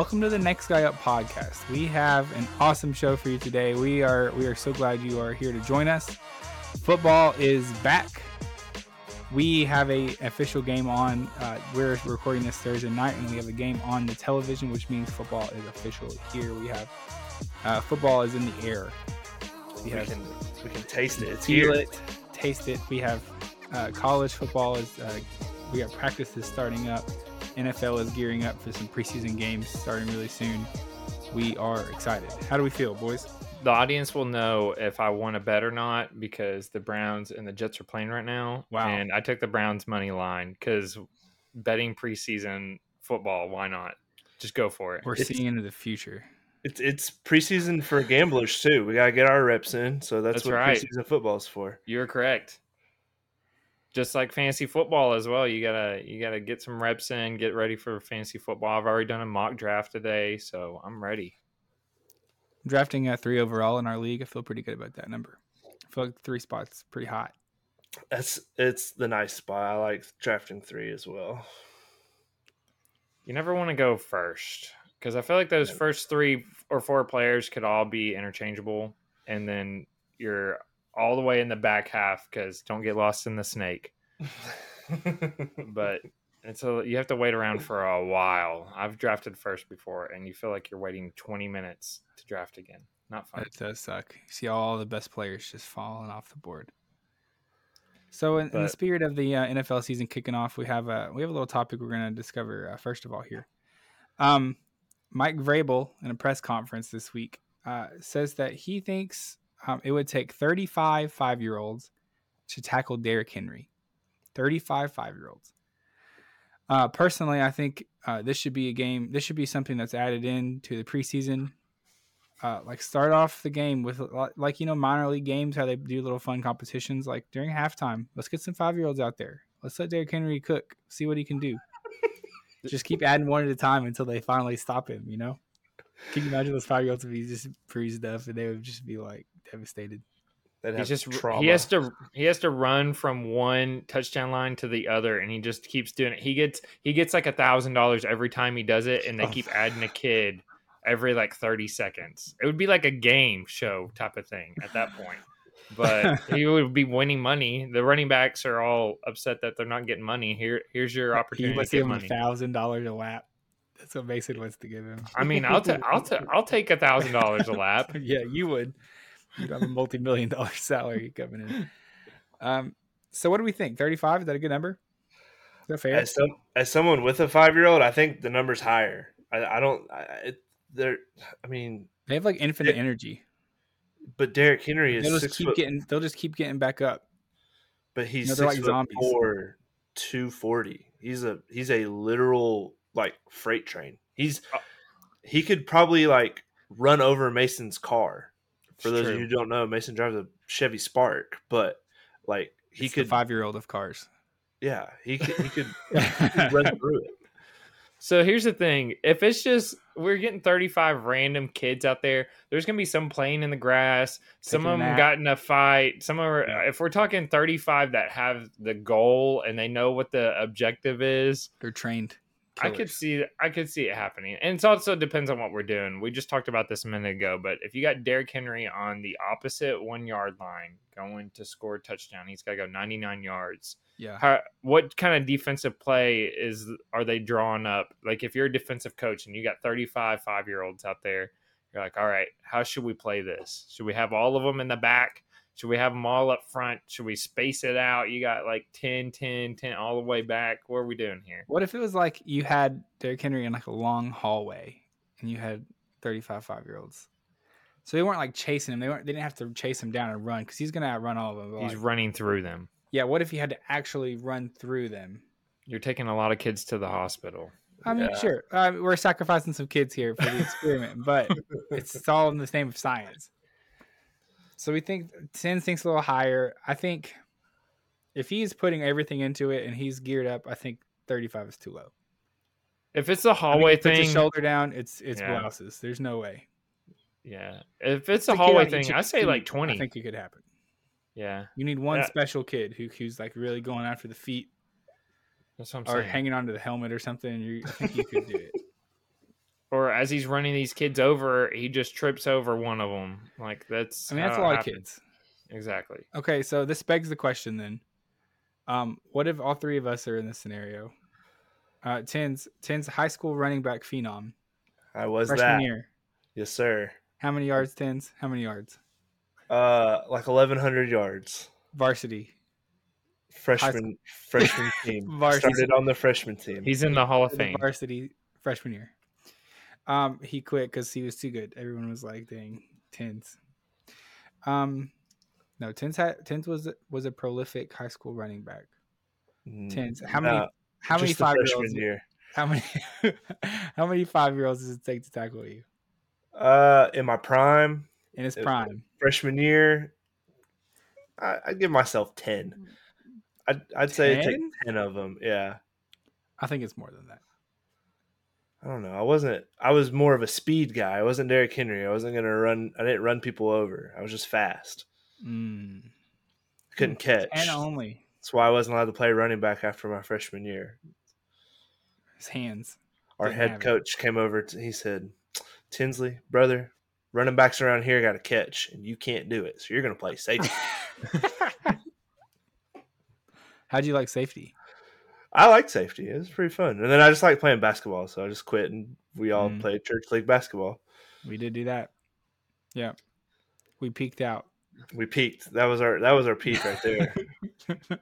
welcome to the Next Guy Up podcast. We have an awesome show for you today. We are we are so glad you are here to join us. Football is back. We have a official game on. Uh, we're recording this Thursday night, and we have a game on the television, which means football is official here. We have uh, football is in the air. We, we have, can we can taste it. It's feel here. it, taste it. We have uh, college football is uh, we got practices starting up. NFL is gearing up for some preseason games starting really soon. We are excited. How do we feel, boys? The audience will know if I want to bet or not because the Browns and the Jets are playing right now. Wow. And I took the Browns money line because betting preseason football, why not? Just go for it. We're It's- seeing into the future. It's it's preseason for gamblers too. We gotta get our reps in, so that's, That's what right. preseason football is for. You're correct. Just like fantasy football as well. You gotta you gotta get some reps in, get ready for fantasy football. I've already done a mock draft today, so I'm ready. Drafting a three overall in our league, I feel pretty good about that number. I feel like three spots pretty hot. That's it's the nice spot. I like drafting three as well. You never want to go first because I feel like those first three or four players could all be interchangeable, and then you're all the way in the back half because don't get lost in the snake. But it's a you have to wait around for a while. I've drafted first before, and you feel like you're waiting 20 minutes to draft again. Not fun. That does suck. You see all the best players just falling off the board. So, in, in the spirit of the uh, NFL season kicking off, we have a we have a little topic we're going to discover. Uh, first of all, here, um, Mike Vrabel in a press conference this week uh, says that he thinks um, it would take 35 five year olds to tackle Derrick Henry. 35 five year olds. Uh, personally, I think uh, this should be a game. This should be something that's added in to the preseason uh, like start off the game with like you know minor league games how they do little fun competitions like during halftime let's get some five year olds out there let's let Derrick Henry cook see what he can do just keep adding one at a time until they finally stop him you know can you imagine those five year olds if he just bruised up and they would just be like devastated That He's just trauma. he has to he has to run from one touchdown line to the other, and he just keeps doing it. He gets he gets like a thousand dollars every time he does it, and they Oh. keep adding a kid every like thirty seconds. It would be like a game show type of thing at that point. But he would be winning money. The running backs are all upset that they're not getting money. Here here's your opportunity to wants to give him a thousand dollars a lap that's what Mason wants to give him I mean, I'll ta- I'll ta- I'll take a thousand dollars a lap. yeah, you would. You'd have a multi-million dollar salary coming in. Um, so what do we think? Thirty-five is that a good number? Is that fair? as some as someone with a five year old, I think the number's higher. I, I don't. I, it, they're. I mean, They have like infinite Yeah. energy. but Derrick Henry is They'll just keep foot, getting. They'll just keep getting back up. but he's No, they're six like foot zombies. four, two forty. He's a he's a literal like freight train. He's Uh, he could probably like run over Mason's car. For It's those true. of you who don't know, Mason drives a Chevy Spark, but like he It's could, five-year-old of cars. yeah, he could, he could, he could run through it. So here's the thing: if it's just we're getting 35 random kids out there, there's gonna be some playing in the grass. Some Taking a of them nap. got in a fight. Some are. Yeah. If we're talking 35 that have the goal and they know what the objective is, They're trained. I could see. I could see it happening. And it also depends on what we're doing. We just talked about this a minute ago, but if you got Derrick Henry on the opposite one yard line going to score a touchdown, he's got to go 99 yards Yeah. how, what kind of defensive play is are they drawing up? Like if you're a defensive coach and you got 35 five year olds out there, you're like, all right, how should we play this? Should we have all of them in the back? Should we have them all up front? Should we space it out? You got like 10, 10, 10 all the way back. What are we doing here? What if it was like you had Derrick Henry in like a long hallway, and you had 35 five-year-olds? So they weren't like chasing him. They weren't. They didn't have to chase him down and run because he's gonna outrun all of them. but, He's like- running through them. yeah. What if he had to actually run through them? You're taking a lot of kids to the hospital. I mean, Yeah. sure, uh, we're sacrificing some kids here for the experiment, but it's, it's all in the name of science. So we think 10 thinks a little higher. I think if he's putting everything into it and he's geared up, I think 35 is too low. If it's a hallway he puts thing, shoulder down, it's it's Yeah. blouses. There's no way. yeah. If it's a hallway thing, I say like 20. I think it could happen. yeah, You need one special kid who who's like really going after the feet that's what I'm or saying. hanging onto the helmet or something. You, I think you could do it. or as he's running these kids over, he just trips over one of them. Like that's I mean, that's a how it lot of kids. Exactly. Okay, so this begs the question then. Um, what if all three of us are in this scenario? Uh, Tens, Tens, high school running back phenom, I was freshman that. year. Yes, sir. How many yards, Tens? How many yards? Uh, like eleven hundred yards. Varsity. Freshman freshman team. Varsity. Started on the freshman team. He's in the Hall of Fame. Varsity freshman year. Um, he quit because he was too good. Everyone was like, "Dang, Tens." Um, no, Tens had Tens was was a prolific high school running back. Mm, Tens. How many? no, how many five year olds? year? How many? how many five year olds does it take to tackle you Uh, in my prime, in his prime? freshman year, I, I'd give myself ten. I'd, I'd say ten of them. Yeah. I think it's more than that. I don't know. I wasn't. I was more of a speed guy. I wasn't Derrick Henry. I wasn't gonna run. I didn't run people over. I was just fast. Mm. Couldn't catch. And only That's why I wasn't allowed to play running back after my freshman year. his hands. Our Didn't head have it. coach came over. To, he said, "Tinsley, brother, running backs around here got to catch, and you can't do it. So you're gonna play safety." How'd you like safety? I liked safety. It was pretty fun. And then I just like playing basketball, so I just quit, and we all Mm. played church league basketball. We did do that. Yeah, we peaked out. We peaked. That was our that was our peak right there.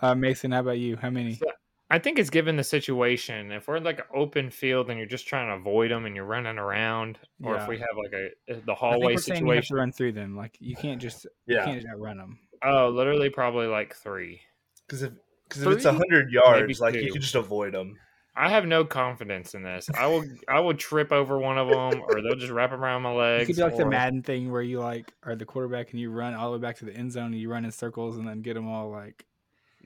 Uh, Mason, how about you? How many? So- I think it's given the situation. If we're in like an open field and you're just trying to avoid them and you're running around, or Yeah. if we have like a the I think hallway we're saying you have to situation. run through them. Like you can't just you yeah, can't just outrun them. Oh, literally, probably like three. because if because if it's Three? hundred yards, Maybe like you two. can just avoid them. I have no confidence in this. I will I will trip over one of them, or they'll just wrap around my You legs. could do like the or- Madden thing where you like are the quarterback and you run all the way back to the end zone and you run in circles and then get them all like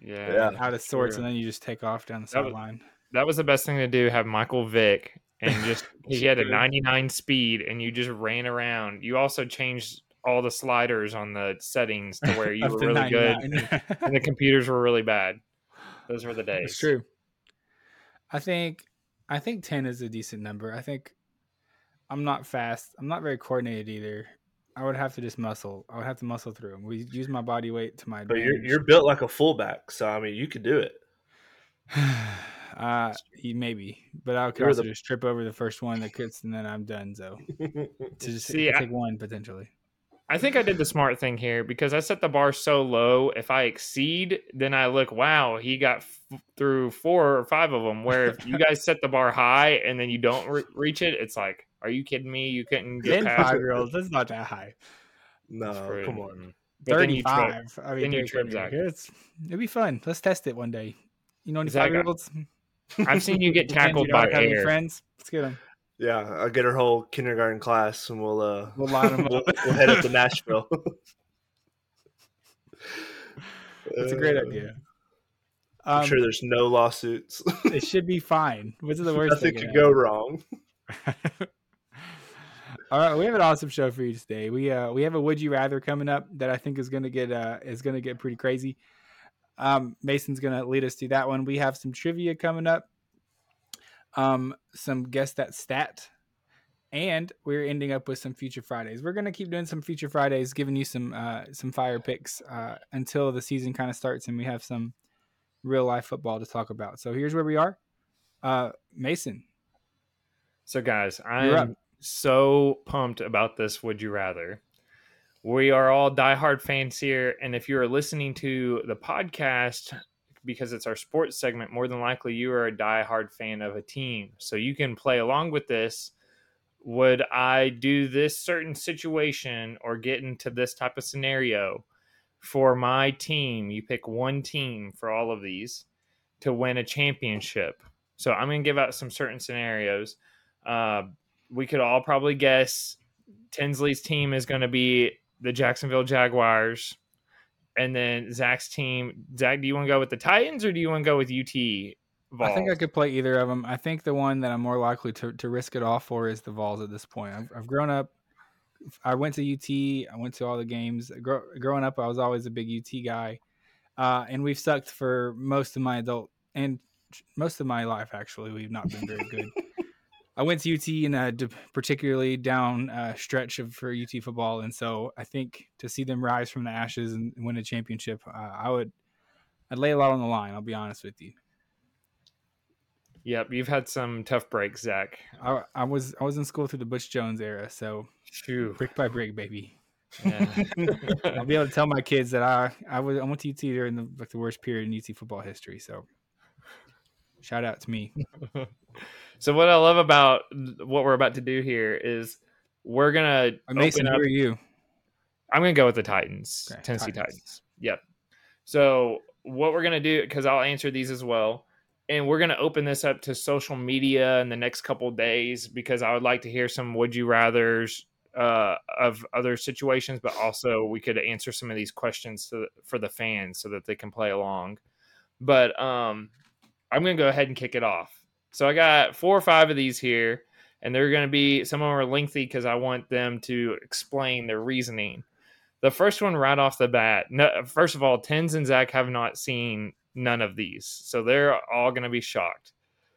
Yeah, Yeah. out of sorts true. and then you just take off down the sideline. that was the best thing to do. Have Michael Vick and just he had a 99 speed, and you just ran around. You also changed all the sliders on the settings to where you were to really good, 99. and the computers were really bad. Those were the days. It's true. I think I think ten is a decent number. I think I'm not fast. I'm not very coordinated either. I would have to just muscle. I would have to muscle through them. We use my body weight to my But advantage. you're you're built like a fullback, so I mean you could do it. uh, he- maybe, but I could You're also the- just trip over the first one that cuts, and then I'm done. So to just See, to I- take one potentially. I think I did the smart thing here because I set the bar so low. If I exceed, then I look, wow, he got f- through four or five of them. Where if you guys set the bar high and then you don't re- reach it, it's like, are you kidding me? You couldn't get past five year olds. That's not that high. no, Fruit. come on. But then you trip. Thirty-five. I mean, you trip, Zach. It's, it'd be fun. Let's test it one day. You know any Zach, five year olds? I've seen you get tackled by have any air. friends. Let's get them. Yeah, I'll get her whole kindergarten class, and we'll uh We'll line 'em we'll, up. we'll head up to Nashville. That's a great Uh, idea. I'm Um, sure there's no lawsuits. it should be fine. What's the worst Nothing could go wrong. All right, we have an awesome show for you today. We uh we have a would you rather coming up that I think is gonna get uh is gonna get pretty crazy. Um, Mason's gonna lead us through that one. We have some trivia coming up. Um, some guess that stat, and we're ending up with some future Fridays. We're gonna keep doing some future Fridays, giving you some uh some fire picks uh until the season kind of starts and we have some real life football to talk about. So here's where we are. Uh, Mason, So, guys. I'm so pumped about this. Would you rather? We are all diehard fans here, and if you are listening to the podcast because it's our sports segment, more than likely you are a diehard fan of a team. So you can play along with this. Would I do this certain situation or get into this type of scenario for my team? You pick one team for all of these to win a championship. So I'm going to give out some certain scenarios. Uh, we could all probably guess Tinsley's team is going to be the Jacksonville Jaguars. And then Zach's team. Zach, do you want to go with the Titans or do you want to go with UT? I think I could play either of them. I think the one that I'm more likely to, to risk it all for is the Vols at this point. I've, I've grown up. I went to UT. I went to all the games. Grow, growing up, I was always a big UT guy, uh, and we've sucked for most of my adult and most of my life. Actually, we've not been very good. I went to UT in a particularly down uh, stretch of for UT football, and so I think to see them rise from the ashes and win a championship, uh, I would I'd lay a lot on the line. I'll be honest with you. Yep, you've had some tough breaks, Zach. I, I was I was in school through the Butch Jones era, so Phew. brick by brick, baby. Yeah. I'll be able to tell my kids that I I was I went to UT during the like the worst period in UT football history. So shout out to me. so what I love about what we're about to do here is we're gonna Uh, Mason, open who are you? I'm gonna go with the Titans, Okay, Tennessee Titans. Titans. Yep. So what we're gonna do because I'll answer these as well, and we're gonna open this up to social media in the next couple days because I would like to hear some would you rather's uh, of other situations, but also we could answer some of these questions to, for the fans so that they can play along. But um, I'm gonna go ahead and kick it off. So I got four or five of these here, and they're gonna be some of them are lengthy because I want them to explain their reasoning. The first one right off the bat. No, first of all, Tens and Zach have not seen none of these, so they're all going to be shocked.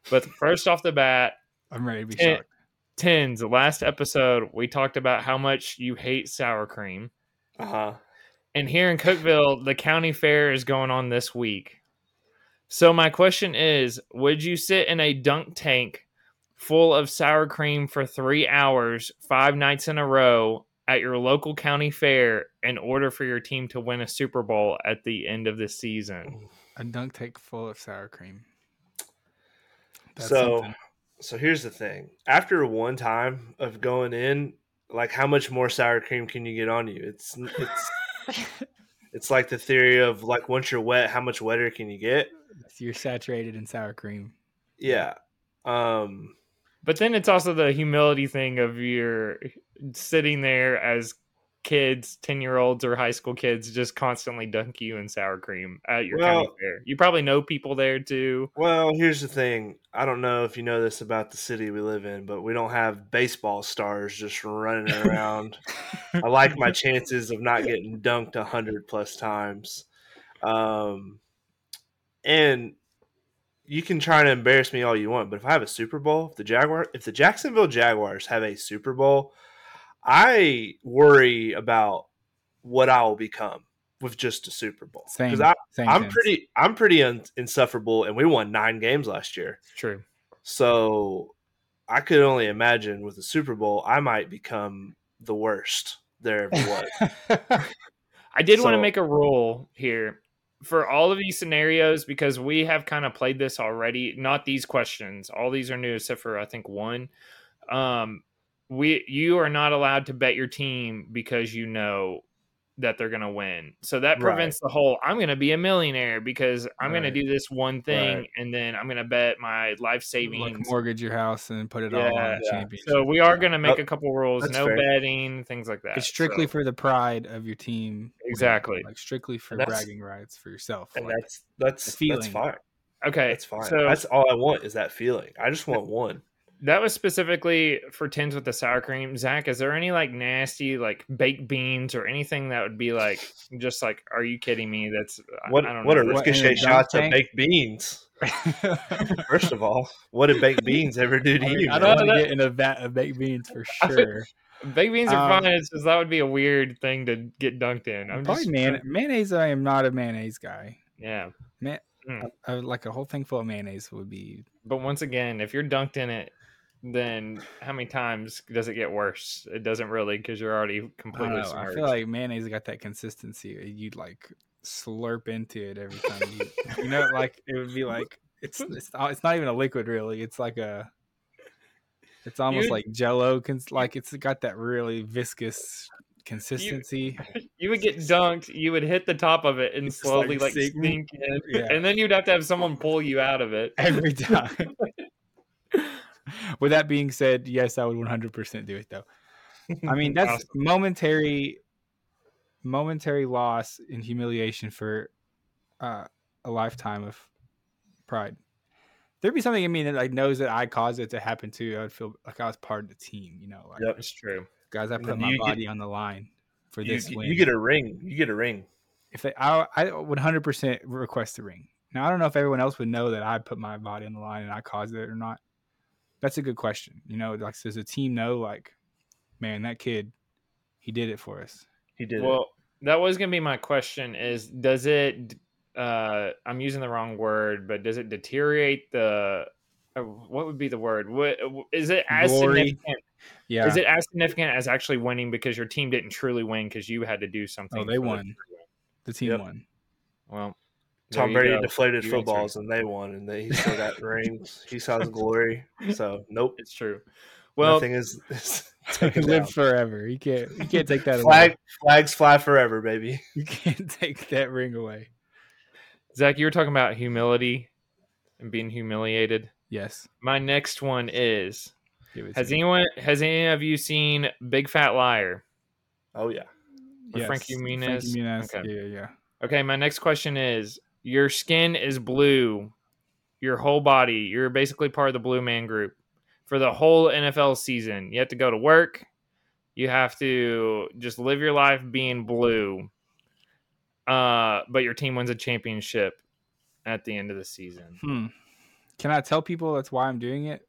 But first off the bat, I'm ready to be Eh, shocked. Tens. Last episode, we talked about how much you hate sour cream, Uh huh. and here in Cookeville, the county fair is going on this week. So my question is, would you sit in a dunk tank full of sour cream for three hours, five nights in a row at your local county fair in order for your team to win a Super Bowl at the end of the season? A dunk tank full of sour cream. That's so, something. so here's the thing. After one time of going in, like how much more sour cream can you get on you? It's it's it's like the theory of like once you're wet, how much wetter can you get? you're saturated in sour cream. Yeah. Um But then it's also the humility thing of you're sitting there as kids, 10 year olds or high school kids, just constantly dunk you in sour cream at your county fair. You probably know people there too. well, here's the thing. I don't know if you know this about the city we live in, but we don't have baseball stars just running around. I like my chances of not getting dunked a hundred plus times. Um, and you can try to embarrass me all you want, but if I have a Super Bowl, if the Jaguar, if the Jacksonville Jaguars have a Super Bowl, I worry about what I will become with just a Super Bowl because I'm pretty I'm pretty un, insufferable, and we won nine games last year. True. So I could only imagine with the Super Bowl, I might become the worst there ever was. I did want to make a rule here for all of these scenarios because we have kind of played this already. Not these questions. All these are new except for I think one. Um, we you are not allowed to bet your team because you know that they're going to win. So that Right. prevents the whole I'm going to be a millionaire because I'm going to do this one thing Right. and then I'm going to bet my life savings. like mortgage your house and put it all on Yeah, the championship. so we are going to make Oh, a couple rules, no fair. betting, things like that. it's strictly So- for the pride of your team. Exactly. Like strictly for bragging rights for yourself. and like- that's that's the that's feeling. fine. okay. That's fine. So that's all I want is that feeling. I just want one. That was specifically for Tens with the sour cream. Zach, is there any like nasty like baked beans or anything that would be like just like, are you kidding me? That's What I don't what know. are What, in a ricochet dunk shots of tank? baked beans? First of all, what did baked beans ever do to I, mean, you? I don't want to get in a vat of baked beans for sure. baked beans are Um, fine. It's just that would be a weird thing to get dunked in. I'm Probably just man- mayonnaise. I am not a mayonnaise guy. yeah. I, would like a whole thing full of mayonnaise would be. But once again, if you're dunked in it, then how many times does it get worse? It doesn't really because you're already I, completely know, I feel like mayonnaise got that consistency. You'd like slurp into it every time you. you know, like it would be like it's it's not, it's not even a liquid really. It's like a. It's almost You'd- like Jello. Cons- like it's got that really viscous consistency. you would get dunked, you would hit the top of it and It's slowly like, like, sink in, Yeah. and then you'd have to have someone pull you out of it. every time. With that being said, yes, I would 100% do it though. I mean, that's Awesome. momentary momentary loss and humiliation for uh, a lifetime of pride. There'd be something in me that like knows that I caused it to happen too. I would feel like I was part of the team, you know, like Yep. It's true. guys, I put my get- body on the line for You, this win. you get a ring. You get a ring. if they, I, I would 100% request the ring. Now I don't know if everyone else would know that I put my body on the line and I caused it or not. That's a good question. You know, like does the team know like, man, that kid, he did it for us. He did. it. Well, that was gonna be my question. Is does it? Uh, I'm using the wrong word, but does it deteriorate the? Uh, what would be the word? What is it as Glory. significant? Yeah. Is it as significant as actually winning because your team didn't truly win because you had to do something? Oh, they won. the team Yep. won. Well, Tom Brady go. deflated You answered. footballs and they won, and they he still got rings. He saw his glory. So nope. It's true. Well, Nothing is, is He taken down. forever. You can't. You can't take that Flag away. flags fly forever, baby. You can't take that ring away. Zach, you were talking about humility and being humiliated. Yes. My next one is: Give it to Has me. anyone, has any of you seen Big Fat Liar? Oh yeah. with Frankie Muniz? Frankie Muniz. Okay. Yeah, yeah. Okay, my next question is: Your skin is blue, your whole body. You're basically part of the Blue Man Group for the whole NFL season. You have to go to work. You have to just live your life being blue. Uh, but your team wins a championship at the end of the season. Hmm. Can I tell people that's why I'm doing it?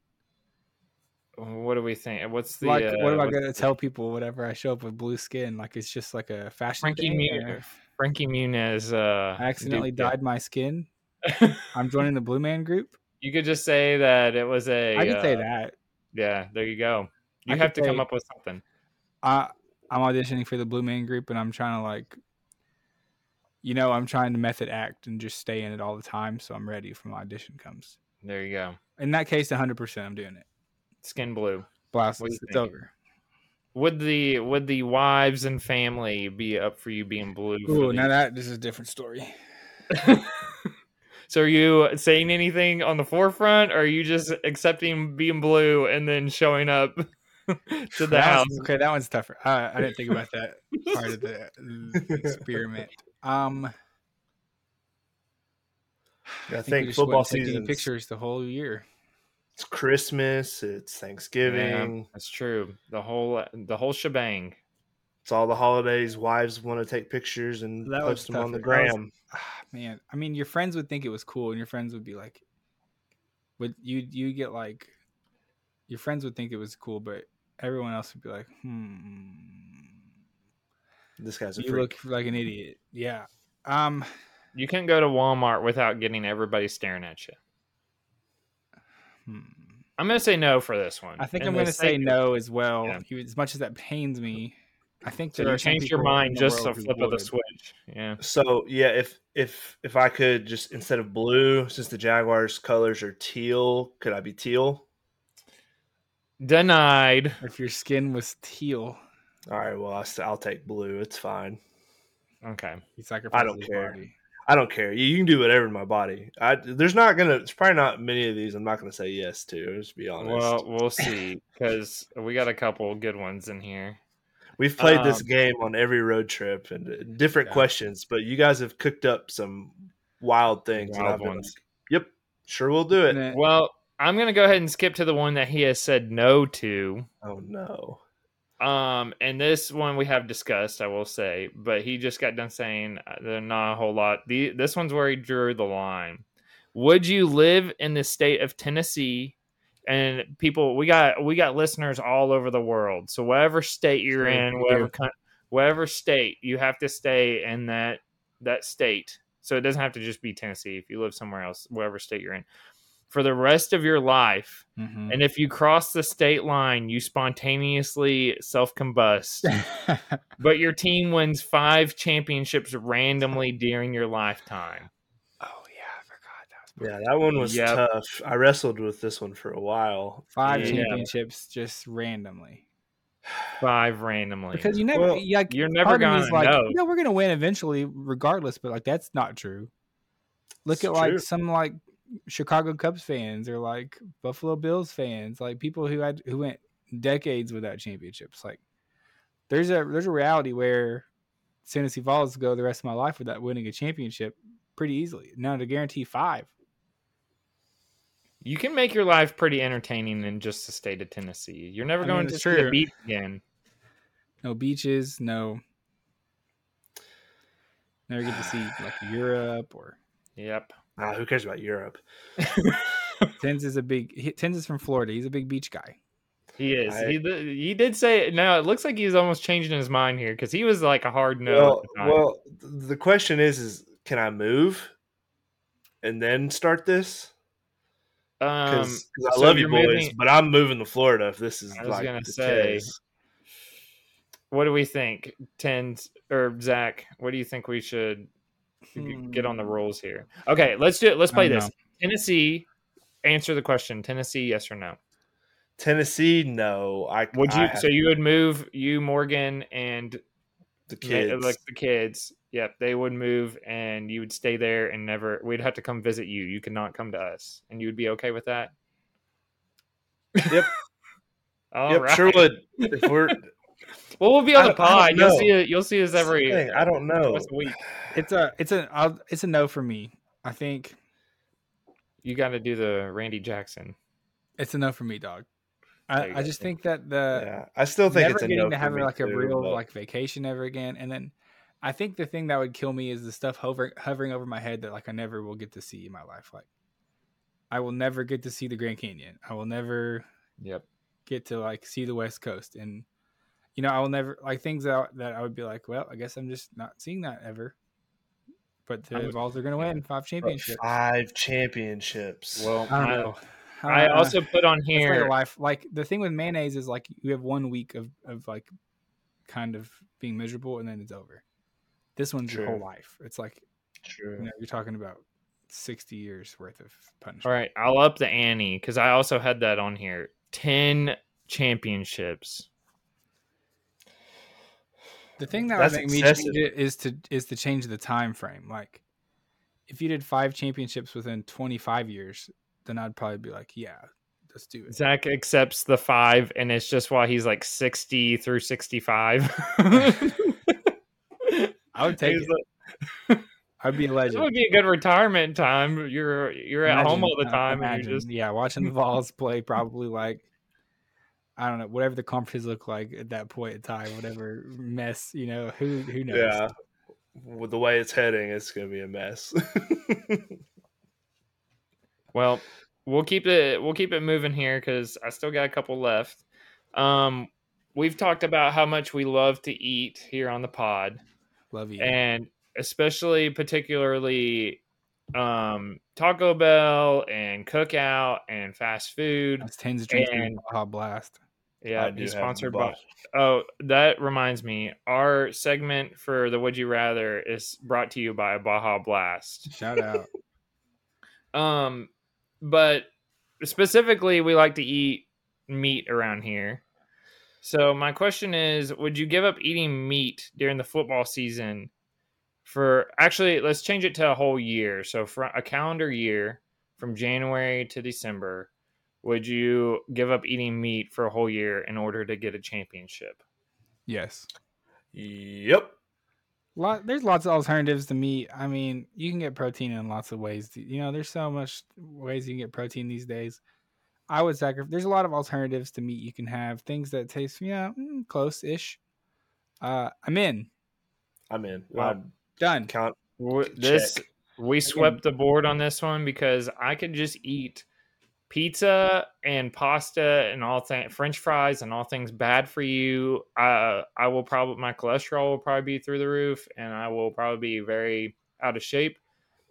What do we think? What's the like, uh, what am I gonna the- tell people whenever I show up with blue skin? Like it's just like a fashion Frankie or Frankie Muniz? Uh, I accidentally duped dyed my skin. I'm joining the Blue Man Group. You could just say that it was a. I could say uh, that. Yeah, there you go. You I have to come up with something. I I'm auditioning for the Blue Man Group, and I'm trying to like, you know, I'm trying to method act and just stay in it all the time, so I'm ready when my audition comes. There you go. In that case, 100, percent I'm doing it. Skin blue. Blast, it's over. Would the would the wives and family be up for you being blue? for Ooh, the- now that this is a different story. so are you saying anything on the forefront, or are you just accepting being blue and then showing up to the That house? okay, that one's tougher. I, I didn't think about that part of the, the experiment. Um, I we think just football wouldn't season. pictures the whole year. It's Christmas. It's Yeah, Thanksgiving. that's true. The whole the whole shebang. It's all the holidays. Wives want to take pictures and That was post them on the tougher. That was- gram. Ah, man i mean your friends would think it was cool and your friends would be like would you you get like your friends would think it was cool but everyone else would be like hmm This guy's a you freak. look like an idiot yeah um You can't go to Walmart without getting everybody staring at you. Hmm. I'm gonna say no for this one. i think And i'm going to say sake no as well Yeah. as much as that pains me i think So there you are changed your mind just a world who flip of the switch. Yeah. So yeah, if if if I could just instead of blue, since the Jaguars' colors are teal, could I be teal? Denied. if your skin was teal All right, well I'll, I'll take blue. It's fine. Okay. he sacrificed don't his care. body. I don't care. You, you can do whatever in my body. I there's not gonna. It's probably not many of these. I'm not gonna say yes to. Just be honest. Well, we'll see because we got a couple good ones in here. We've played this um, game on every road trip and uh, different Yeah. questions, but you guys have cooked up some wild things. Wild I've ones. like, yep, sure we'll do it. Well, I'm gonna go ahead and skip to the one that he has said no to. Oh no. Um, and this one we have discussed, I will say, but he just got done saying uh, there not a whole lot. The this one's where he drew the line. Would you live in the state of Tennessee? And people, we got we got listeners all over the world. So whatever state you're in, whatever whatever state, you have to stay in that that state. So it doesn't have to just be Tennessee. If you live somewhere else, whatever state you're in, for the rest of your life, Mhm. and if you cross the state line, you spontaneously self combust. but your team wins five championships randomly during your lifetime. oh yeah i forgot that Yeah, that one was Yep. tough. I wrestled with this one for a while. five Yeah. championships just randomly Five randomly. because you never Well, you, like, you're never part of me is gonna like know. you know we're gonna win eventually regardless but like that's not true look It's at like some like chicago cubs fans or like buffalo bills fans like people who had who went decades without championships like there's a there's a reality where tennessee vols go the rest of my life without winning a championship pretty easily now to guarantee five you can make your life pretty entertaining in just the state of Tennessee. You're never I mean, going to it's see the beach again. no beaches no never get to see like europe or Yep. Ah, who cares about Europe? Tens is a big. He, Tens is from Florida. He's a big beach guy. He is. I- he did, he did say now. It looks like he's almost changing his mind here because he was like a hard no. well, the well, the question is, is can I move and then start this? um, Because I so love you boys, moving- but I'm moving to Florida if this is I was like gonna the say, case. what do we think, Tens or Zach? What do you think we should get on the Hmm. rules here? Okay, let's do it. Let's play this. Tennessee. Answer the question. Tennessee, yes or no? Tennessee, no. I Would you? I so you would move you Morgan and the kids. like the kids. Yep, they would move, and you would stay there and never. We'd have to come visit you. You could not come to us, and you would be okay with that. Yep. All yep, right. sure would. If we're Well, we'll be on I the don't- I don't pod. You'll see it. You'll see us every. Dang, I don't know. once a week. It's a. It's a. I'll, it's a no for me. I think You got to do the Randy Jackson. it's a no for me, dog. I, I just think that the yeah, I still think never it's a getting no to for have me like a real but- like vacation ever again, and then I think the thing that would kill me is the stuff hovering hovering over my head that like I never will get to see in my life. Like I will never get to see the Grand Canyon. I will never Yep. get to like see the West Coast, and you know I will never like things that that I would be like, well, I guess I'm just not seeing that ever. But the I'm- Vols are going to win five championships. Five championships. Well, I don't I, know. I also put on It's like here. life. Like the thing with mayonnaise is like you have one week of of like kind of being miserable and then it's over. This one's your whole life. It's like True. you know you're talking about sixty years worth of punishment. All right, I'll up the ante because I also had that on here. Ten championships. The thing that That's would make me excessive. change it is to is to change the time frame. Like if you did five championships within twenty five years, then I'd probably be like, yeah, let's do it. Zach accepts the five, and it's just why he's like sixty through sixty-five. I would take He's it. like- I'd be a That legend. would be a good retirement time. You're you're at home all the uh, time, and imagine, you're just yeah, watching the Vols play probably like I don't know whatever the conferences look like at that point in time, whatever mess you know who who knows. Yeah. With the way it's heading, it's gonna be a mess. Well, we'll keep it we'll keep it moving here because I still got a couple left. Um, we've talked about how much we love to eat here on the pod, Love you. and especially particularly um, Taco Bell and Cookout and fast food. That's tens drinking and- Baja Blast. Yeah, I do he's sponsored by. Oh, that reminds me. Our segment for the Would You Rather is brought to you by Baja Blast. Shout out. Um, but specifically, we like to eat meat around here. So my question is, would you give up eating meat during the football season? For actually, let's change it to a whole year. So for a calendar year, from January to December, would you give up eating meat for a whole year in order to get a championship? yes. yep. Lot, there's lots of alternatives to meat. I mean, you can get protein in lots of ways. You know, there's so much ways you can get protein these days. I would sacrifice. There's a lot of alternatives to meat you can have. Things that taste, yeah, mm, close-ish. Uh, I'm in. I'm in. Well, I'd Done. count. This Check. we swept the board on this one because I could just eat pizza and pasta and all things French fries and all things bad for you. Uh, I will probably my cholesterol will probably be through the roof and I will probably be very out of shape.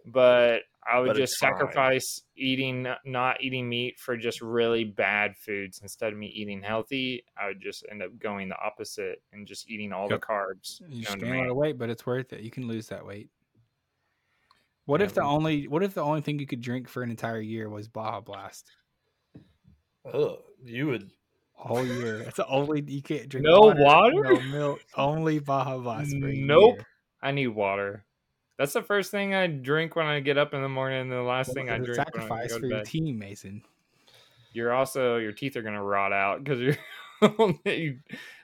But I would But just it's fine. sacrifice eating not eating meat for just really bad foods instead of me eating healthy. I would just end up going the opposite and just eating all Yep. the carbs. You known to gain a lot of weight, but it's worth it. You can lose that weight. What Yeah, if the we- only what if the only thing you could drink for an entire year was Baja Blast? Ugh, you would. all year. That's the only you can't drink. No water? no milk, only Baja Blast. For Nope. year. I need water. That's the first thing I drink when I get up in the morning, and the last thing I It's a drink when I sacrifice go for to your team, Mason. You're also your teeth are gonna rot out because you're. you,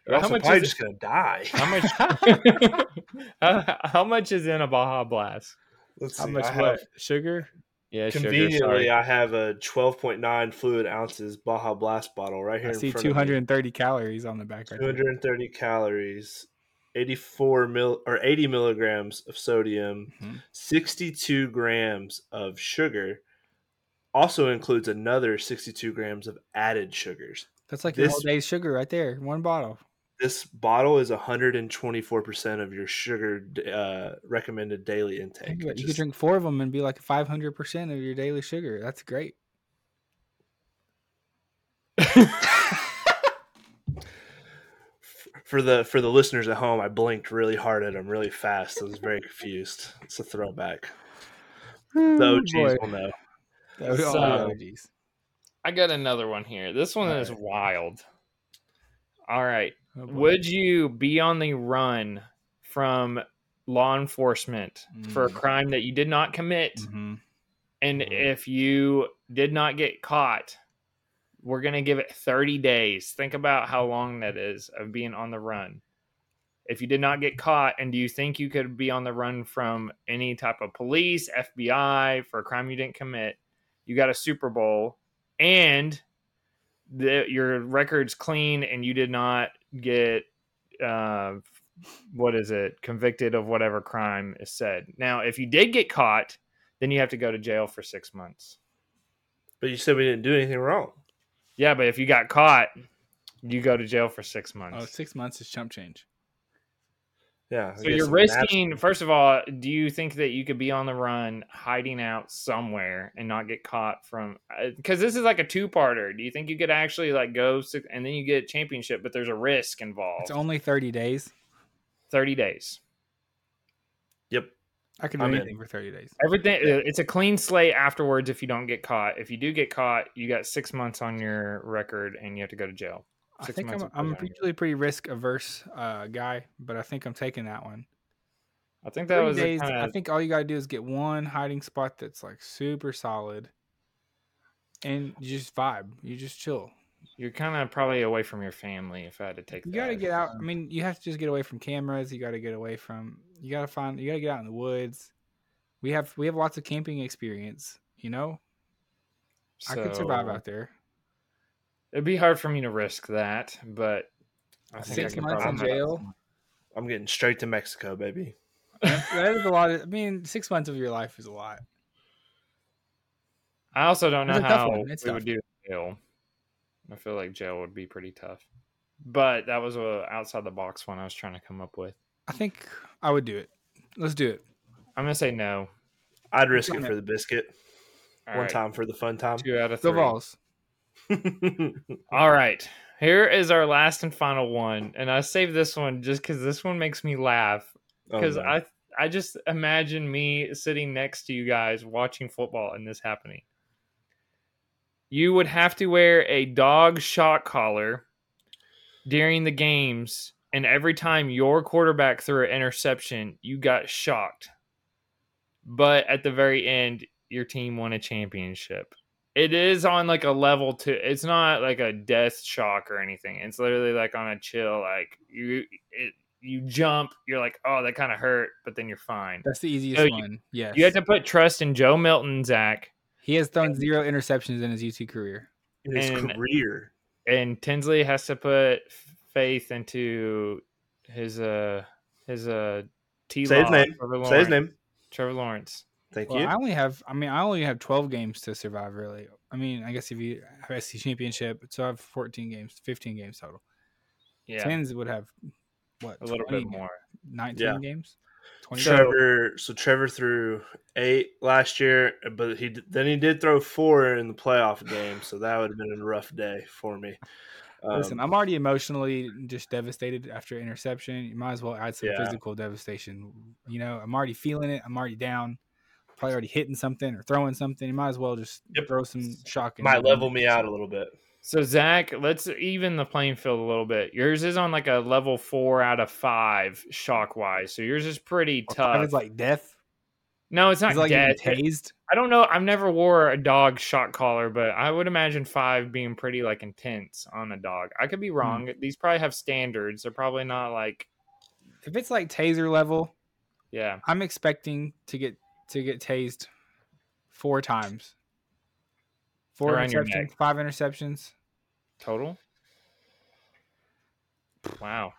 You're how also much probably is just gonna die. how much? how, how much is in a Baja Blast? Let's see How see. much I what? have, Sugar? Yeah, conveniently, I have a 12.9 fluid ounces Baja Blast bottle right here. I in see front of me. 230 calories on the back right there. 230 calories, 84 mil or 80 milligrams of sodium, Mhm. 62 grams of sugar, also includes another 62 grams of added sugars. That's like your This- whole day's sugar right there. One bottle. This bottle is 124% of your sugar uh, recommended daily intake. Think about You could drink four of them and be like 500% of your daily sugar. That's great. for the for the listeners at home, I blinked really hard at him really fast. I was very confused. It's a throwback. The Oh, OGs boy. will know. So- geez. I got another one here. This one All is right. wild. All right. Oh. Would you be on the run from law enforcement for a Mm. crime that you did not commit? Mhm. And Mhm. if you did not get caught, we're going to give it 30 days. Think about how long that is of being on the run. If you did not get caught, and do you think you could be on the run from any type of police, FBI for a crime you didn't commit? You got a Super Bowl and the, your record's clean and you did not get uh, what is it convicted of whatever crime is said. Now, if you did get caught, then you have to go to jail for six months. But you said we didn't do anything wrong. Yeah, but if you got caught, you go to jail for six months. Oh, six months is chump change. Yeah. So you're risking. that- First of all, do you think that you could be on the run, hiding out somewhere, and not get caught from? Because this is like a two-parter. Do you think you could actually like go six, and then you get a championship, but there's a risk involved? It's only 30 days. Thirty days. Yep. I can do I'm in. anything for 30 days. Everything. uh, It's a clean slate afterwards. If you don't get caught, if you do get caught, you got six months on your record, and you have to go to jail. I think I'm, I'm usually pretty risk averse uh, guy, but I think I'm taking that one. I think that 30 was days. kinda, I think all you gotta do is get one hiding spot that's like super solid, and you just vibe. You just chill. you're kind of probably away from your family. If I had to take, You gotta get out. I mean, you have to just get away from cameras. You gotta get away from. You gotta find. You gotta get out in the woods. We have we have lots of camping experience. You know, I could survive out there. It'd be hard for me to risk that, but I think Six I could months in probably jail. I'm getting straight to Mexico, baby. that is a lot. Of, I mean, six months of your life is a lot. I also don't know It's how we It's would do jail. I feel like jail would be pretty tough, but that was a outside the box one I was trying to come up with. I think I would do it. Let's do it. I'm gonna say no. I'd risk it for the biscuit. All One right, time for the fun time. two out of Go three. All right. Here is our last and final one. And I saved this one just because this one makes me laugh. Oh, Because no. I I just imagine me sitting next to you guys watching football and this happening. You would have to wear a dog shock collar during the games, and every time your quarterback threw an interception, you got shocked. But at the very end, your team won a championship it is on like a level two. It's not like a death shock or anything. It's literally like on a chill. Like you, it, you jump. You're like, oh, that kind of hurt, but then you're fine. That's the easiest you- one. Yeah. You have to put trust in Joe Milton, Zach, he has thrown zero interceptions in his UT career. in his and- career. and Tinsley has to put faith into his uh his uh T. Say his name. Trevor Say his name. Trevor Lawrence. Thank Well, you. I only have. I mean, I only have twelve games to survive. Really. I mean, I guess if you have SEC championship, so I have fourteen games, fifteen games total. Yeah, Tens would have what a little 20 bit more. Nineteen Yeah. games. Twenty. So- Trevor. So Trevor threw eight last year, but he then he did throw four in the playoff game. So that would have been a rough day for me. Listen, Um, I'm already emotionally just devastated after interception. You might as well add some Yeah. physical devastation. You know, I'm already feeling it. I'm already down. Probably already hitting something or throwing something. You might as well just Yep. throw some shock. in might there. level me out a little bit. So Zach, let's even the playing field a little bit. Yours is on like a level four out of five shock wise. So yours is pretty Or tough. five is like death. no, it's not It's like getting death. tased. I don't know. I've never wore a dog shock collar, but I would imagine five being pretty like intense on a dog. I could be Hmm. wrong. These probably have standards. They're probably not like If it's like taser level, yeah. I'm expecting to get to get tased four times. Four Around your interceptions, five interceptions. Total. Wow.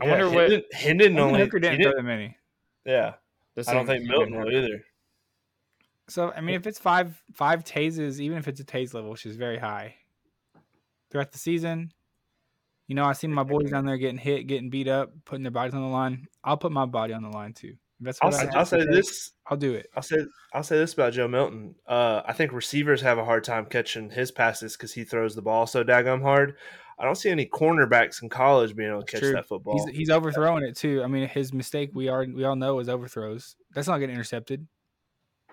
I Yeah, wonder what Hendon, Hendon Hendon only. Hooker didn't didn't- throw that many. yeah, this I don't think Milton will either. So I mean, if it's five five tases, even if it's a tase level, which is very high, throughout the season, you know, I see my boys down there getting hit, getting beat up, putting their bodies on the line. I'll put my body on the line too. If that's I'll, what I say, have I'll say this. I'll do it. I'll say I'll say this about Joe Milton. Uh, I think receivers have a hard time catching his passes because he throws the ball so daggum hard. I don't see any cornerbacks in college being able to catch True. that football. He's he's overthrowing it too. I mean, his mistake we are we all know is overthrows. That's not getting intercepted.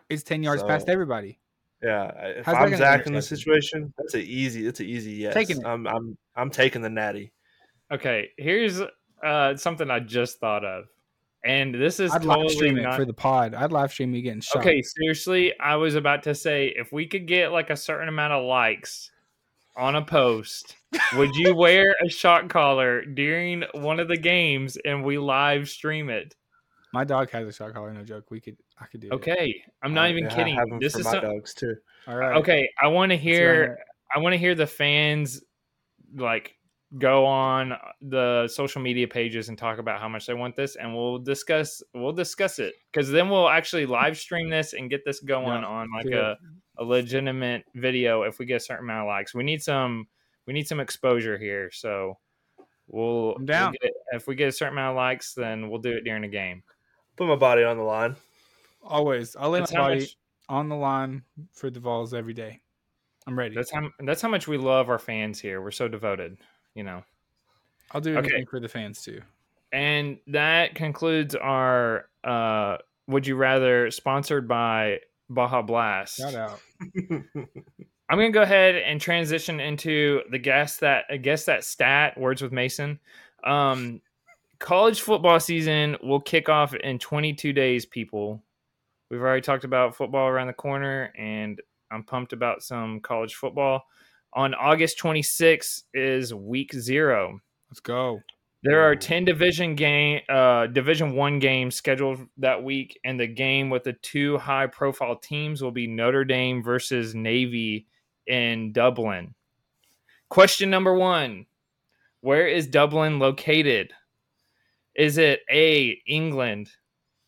It's ten yards past everybody. yeah, I- if How's that I'm Zach in this situation, that's an easy. That's an easy yes. Taking it. I'm I'm I'm taking the natty. Okay, here's uh, something I just thought of, and this is I'd live totally stream it for the pod. I'd live stream me getting shot. Okay, seriously, I was about to say if we could get like a certain amount of likes on a post, would you wear a shot collar during one of the games and we live stream it? My dog has a shot collar. No joke. We could. I could do. it. Okay, I'm not Uh, even yeah, I kidding. have 'em This for is my some- dogs too. All right. okay. I want to hear. I want to hear the fans like go on the social media pages and talk about how much they want this, and we'll discuss. We'll discuss it because then we'll actually live stream this and get this going Yeah, on like a, a legitimate video if we get a certain amount of likes. We need some. We need some exposure here, so we'll. I'm down. we'll get- if we get a certain amount of likes, then we'll do it during the game. Put my body on the line. Always. I'll lay That's my body much. on the line for the Vols every day. I'm ready. That's how. That's how much we love our fans here. We're so devoted. You know. I'll do Okay. for the fans too. And that concludes our uh would you rather sponsored by Baja Blast. Shout out. I'm gonna go ahead and transition into the guess that I guess that stat words with Mason. Um college football season will kick off in 22 days, people. We've already talked about football around the corner, and I'm pumped about some college football. On August 26th is week zero. Let's go. There are 10 division game uh division 1 games scheduled that week and the game with the two high profile teams will be Notre Dame versus Navy in Dublin. Question number 1. Where is Dublin located? Is it A England,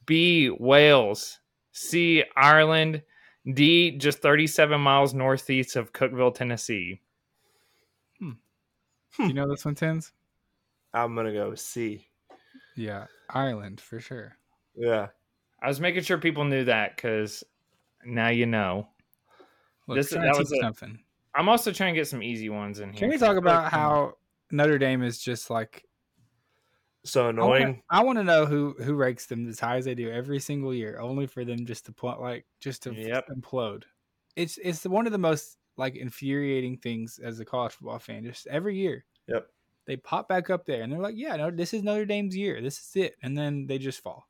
B Wales, C Ireland, D just 37 miles northeast of Cookeville, Tennessee? Hmm. Hmm. Do you know this one, Tens? I'm gonna go C. Yeah, Ireland for sure. Yeah. I was making sure people knew that because now you know. Look, This- trying that was a- something. I'm also trying to get some easy ones in here. Can we talk about how Notre Dame is just like So annoying. I want to know who who ranks them as high as they do every single year, only for them just to pl- like just to Yep. implode. It's it's one of the most like infuriating things as a college football fan. Just every year, Yep. they pop back up there and they're like, "Yeah, no, this is Notre Dame's year. This is it," and then they just fall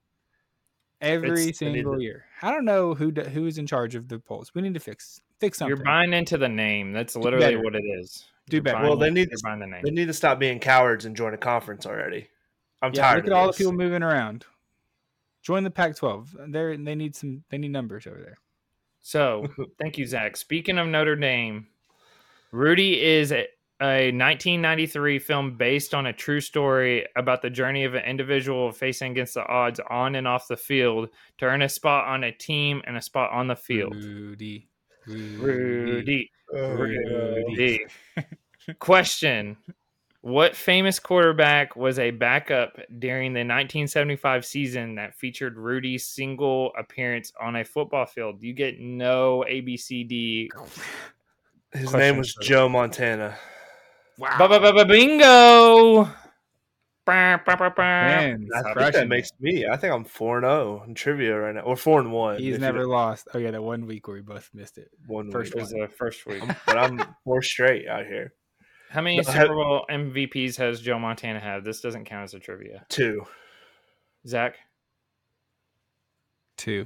every It's- single year. I don't know who do, who is in charge of the polls. We need to fix fix something. You're buying into the name. That's literally what it is. Do You're better. Well, they need to- buying the name. They need to stop being cowards and join a conference already. I'm yeah, tired look of at all the people moving around. Join the Pac-12. They they need some they need numbers over there. So, thank you, Zach. Speaking of Notre Dame, Rudy is a, a 1993 film based on a true story about the journey of an individual facing against the odds on and off the field to earn a spot on a team and a spot on the field. Rudy. Rudy. Rudy. Oh, Rudy. Question What famous quarterback was a backup during the 1975 season that featured Rudy's single appearance on a football field? You get no ABCD. His name was Joe Montana. Wow. Ba- ba- ba- ba- Bingo! Man, I think that makes me. I think I'm four and zero in trivia right now, or four and one. He's never lost. Oh yeah, that one week where we both missed it. one first week. was the first week. but I'm four straight out here. How many Super have- Bowl MVPs has Joe Montana had? This doesn't count as a trivia. Two. Zach? Two.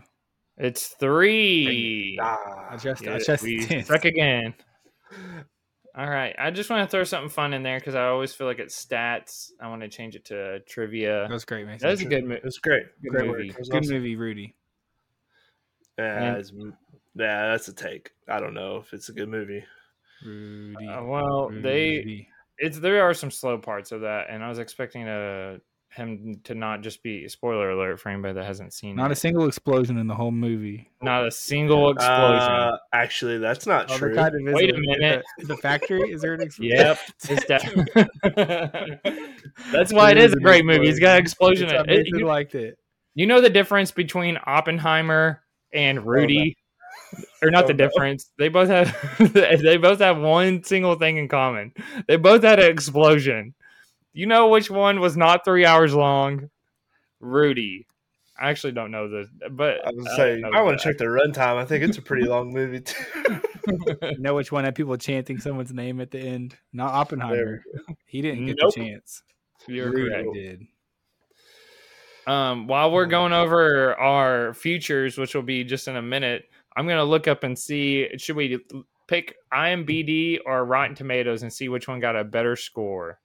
It's three. Ah, I just I just we again. All right, I just want to throw something fun in there because I always feel like it's stats. I want to change it to trivia. That was great, man. That was a good movie. It was great. Good great movie. work. Good awesome. movie, Rudy. Yeah, Man. yeah, that's a take. I don't know if it's a good movie. Rudy. Uh, well, they it's there are some slow parts of that, and I was expecting a him to not just be spoiler alert for anybody that hasn't seen Not it. a single explosion in the whole movie. not a single explosion. Uh, actually, that's not Oh, true. kind of Wait a minute. The, the factory is there an explosion? yep, it's de- That's why it is a great movie. he's got an explosion That's in why it. You, liked it. you know the difference between Oppenheimer and Rudy, or not the no. difference. They both have they both have one single thing in common. They both had an explosion. You know which one was not three hours long? Rudy. I actually don't know the, but I was I saying, know I want to check the runtime. I think it's a pretty long movie too. You know which one had people chanting someone's name at the end? Not Oppenheimer. He didn't get Nope. the chance. You're Rudy correct. did. Um, while we're going over our futures, which will be just in a minute, I'm gonna look up and see should we pick IMBD or Rotten Tomatoes and see which one got a better score.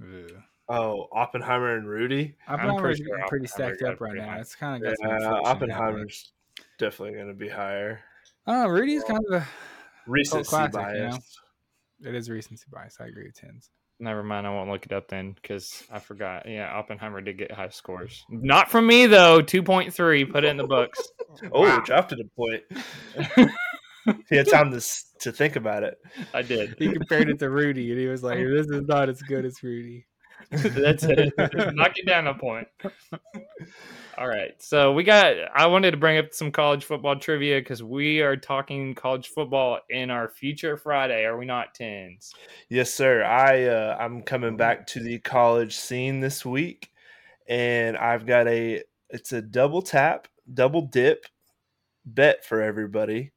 Ugh. oh, Oppenheimer and Rudy. Oppenheimer's pretty sure pretty Oppenheimer stacked up right now. high. It's kind of Yeah, got some inflation happening. Oppenheimer's definitely going to be higher. I. Rudy's kind of a. Recency classic, bias. you know? It is recency bias. I agree with tens. Never mind, I won't look it up then because I forgot. Yeah, Oppenheimer did get high scores. Not from me though. Two point three. Put it in the books. Oh, Wow. dropped it a point. he had time to to think about it. I did. He compared it to Rudy, and he was like, "This is not as good as Rudy." That's it. Knock it down a point. All right. So we got. I wanted to bring up some college football trivia because we are talking college football in our future Friday. Are we not tens? Yes, sir. I uh, I'm coming back to the college scene this week, and I've got a it's a double tap, double dip bet for everybody.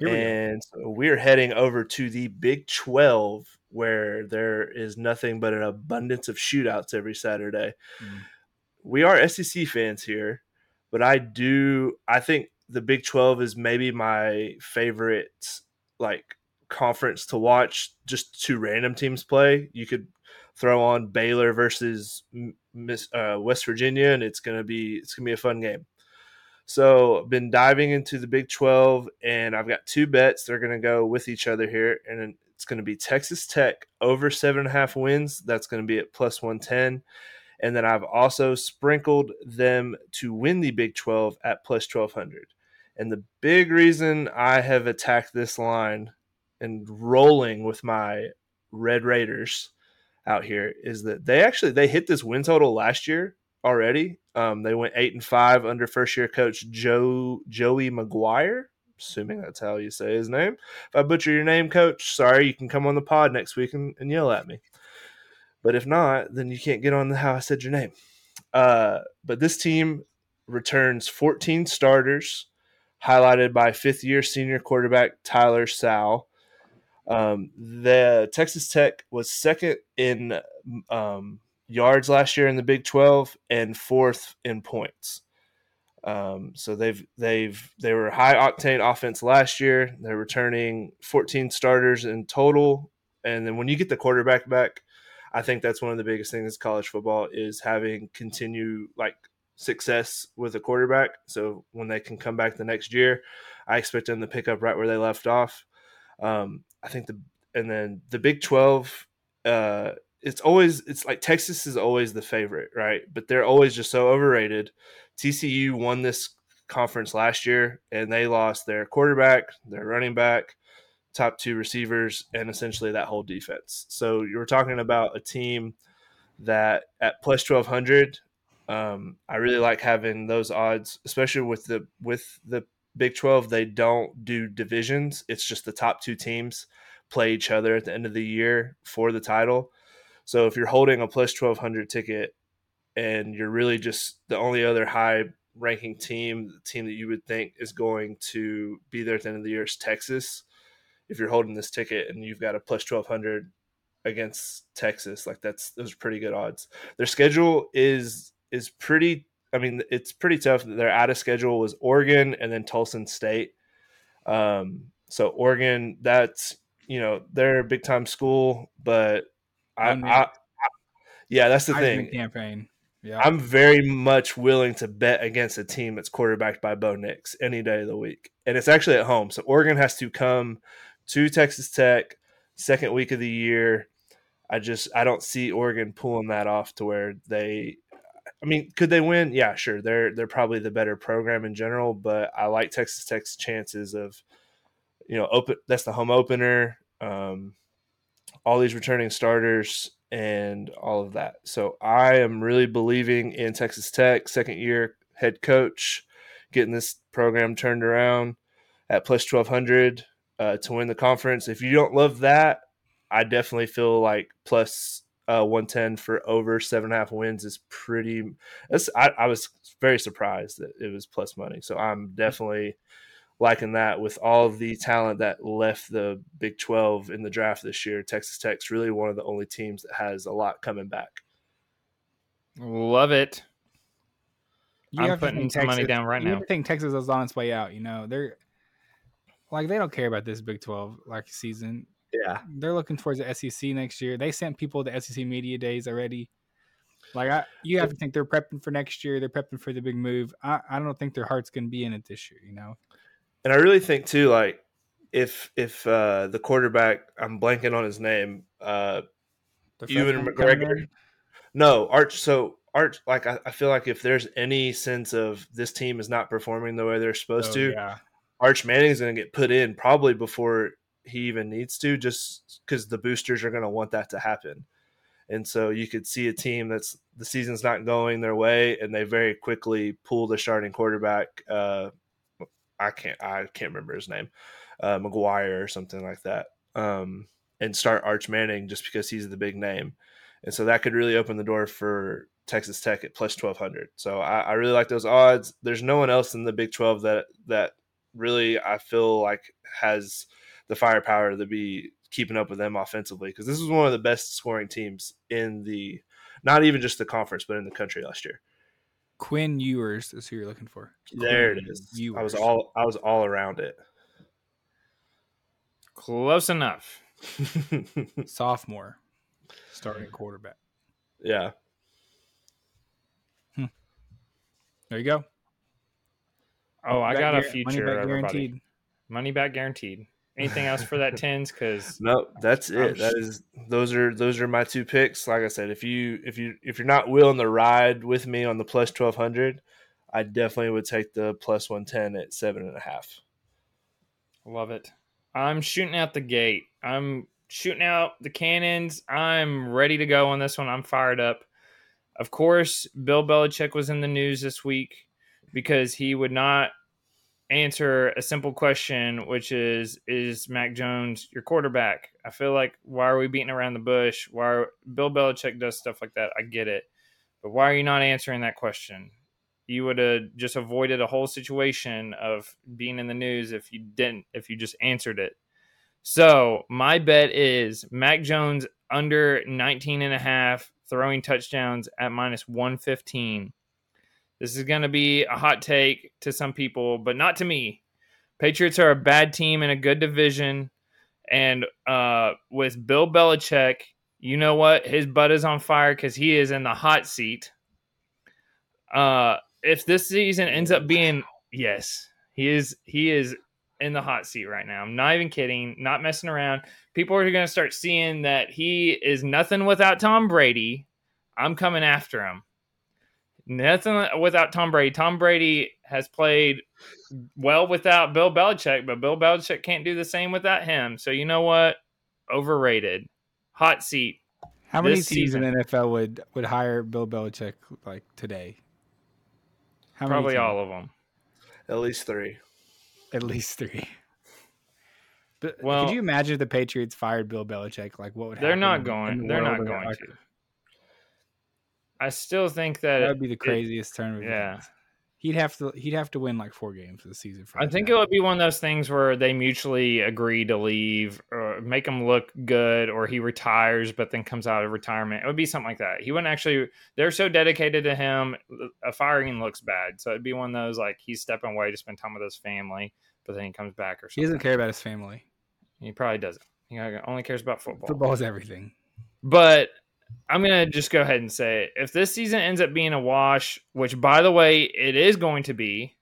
We and so we're heading over to the Big 12 where there is nothing but an abundance of shootouts every Saturday. Mm. We are SEC fans here, but I do I think the Big 12 is maybe my favorite like conference to watch just two random teams play. You could throw on Baylor versus Miss uh, West Virginia and it's going to be it's going to be a fun game. So I've been diving into the Big 12, and I've got two bets. They're going to go with each other here, and it's going to be Texas Tech over seven and a half wins. That's going to be at plus 110. And then I've also sprinkled them to win the Big 12 at plus 1200. And the big reason I have attacked this line and rolling with my Red Raiders out here is that they actually they hit this win total last year already. Um, they went eight and five under first year coach Joe Joey McGuire. Assuming that's how you say his name. If I butcher your name, coach, sorry. You can come on the pod next week and, and yell at me. But if not, then you can't get on the how I said your name. Uh, but this team returns 14 starters, highlighted by fifth year senior quarterback Tyler Shough. Um, the Texas Tech was second in um, yards last year in the Big 12 and fourth in points. Um, so they've they've they were high octane offense last year. They're returning 14 starters in total, and then when you get the quarterback back, I think that's one of the biggest things college football is having continue like success with a quarterback. So when they can come back the next year, I expect them to pick up right where they left off. Um, I think the and then the Big 12 uh it's always it's like Texas is always the favorite, right? But they're always just so overrated. TCU won this conference last year and they lost their quarterback, their running back, top two receivers, and essentially that whole defense. So you're talking about a team that at plus twelve hundred, um, I really like having those odds, especially with the with the Big Twelve. They don't do divisions; it's just the top two teams play each other at the end of the year for the title. So if you're holding a plus twelve hundred ticket and you're really just the only other high ranking team, the team that you would think is going to be there at the end of the year is Texas. If you're holding this ticket and you've got a plus twelve hundred against Texas, like that's those are pretty good odds. Their schedule is is pretty. I mean, it's pretty tough. Their out of schedule was Oregon and then Tulsa State. Um, so Oregon, that's you know they're a big time school, but I. I, I yeah, that's the Heisman thing. campaign. Yeah. I'm very much willing to bet against a team that's quarterbacked by Bo Nix any day of the week. And it's actually at home. So Oregon has to come to Texas Tech second week of the year. I just I don't see Oregon pulling that off to where they I mean, could they win? Yeah, sure. They're they're probably the better program in general, but I like Texas Tech's chances of you know, open that's the home opener. Um all these returning starters and all of that. So I am really believing in Texas Tech, second year head coach, getting this program turned around at plus 1200 uh, to win the conference. If you don't love that, I definitely feel like plus, uh, 110 for over seven and a half wins is pretty. I, I was very surprised that it was plus money. So I'm definitely liking that with all the talent that left the Big 12 in the draft this year. Texas Tech's really one of the only teams that has a lot coming back. Love it. You I'm putting think some money down right you now. to think Texas is on its way out. You know, they're like they don't care about this Big Twelve like season. Yeah. They're looking towards the SEC next year. They sent people to SEC media days already. Like I, you have to think they're prepping for next year. They're prepping for the big move. I, I don't think their heart's going to be in it this year. You know, And I really think too, like if if uh, the quarterback, I'm blanking on his name, uh, Ewan McGregor. No, Arch. So Arch, like I, I feel like if there's any sense of this team is not performing the way they're supposed so, to, yeah, Arch Manning's going to get put in probably before he even needs to, just because the boosters are going to want that to happen. And so you could see a team that's the season's not going their way, and they very quickly pull the starting quarterback. Uh, I can't, I can't remember his name, uh, McGuire or something like that, um, and start Arch Manning just because he's the big name. And so that could really open the door for Texas Tech at plus twelve hundred. So I, I really like those odds. There's no one else in the Big Twelve that that really I feel like has the firepower to be keeping up with them offensively because this was one of the best scoring teams in the not even just the conference but in the country last year. Quinn Ewers is who you're looking for. There it Quinn is. I was all I was all around it. Close enough. sophomore starting quarterback. yeah. Hmm. There you go. Oh, I got a guar- money future, back everybody. guaranteed. Money back guaranteed. Anything else for that tens? Because No, that's I'm it. That is those are those are my two picks. Like I said, if you if you if you're not willing to ride with me on the plus twelve hundred, I definitely would take the plus one ten at seven and a half. love it. I'm shooting out the gate. I'm shooting out the cannons. I'm ready to go on this one. I'm fired up. Of course, Bill Belichick was in the news this week because he would not answer a simple question, which is Is Mac Jones your quarterback? I feel like why are we beating around the bush? Why are, Bill Belichick does stuff like that? I get it. But why are you not answering that question? You would have just avoided a whole situation of being in the news if you didn't, if you just answered it. So my bet is Mac Jones under 19 and a half throwing touchdowns at minus 115. This is going to be a hot take to some people, but not to me. Patriots are a bad team in a good division. And uh, with Bill Belichick, you know what? His butt is on fire because he is in the hot seat. Uh, if this season ends up being yes, he is he is in the hot seat right now. I'm not even kidding, not messing around. People are going to start seeing that he is nothing without Tom Brady. I'm coming after him. Nothing without Tom Brady. Tom Brady has played well without Bill Belichick, but Bill Belichick can't do the same without him. So you know what? Overrated. Hot seat. How many This teams in season. the NFL would would hire Bill Belichick like today? How Probably teams? all of them. At least three. At least three. But Well- could you imagine if the Patriots fired Bill Belichick? Like what would They're happen not in- in going. the They're world not going to. I still think that, That would be the it- craziest turn of yeah. events. He'd have to he'd have to win like four games this season. I think it would be one of those things where they mutually agree to leave or make him look good, or he retires but then comes out of retirement. It would be something like that. He wouldn't actually. They're so dedicated to him. A firing looks bad, so it'd be one of those like he's stepping away to spend time with his family, but then he comes back or something. He doesn't care about his family. He probably doesn't. He only cares about football. Football is everything. But I'm gonna just go ahead and say it. if this season ends up being a wash, which by the way it is going to be,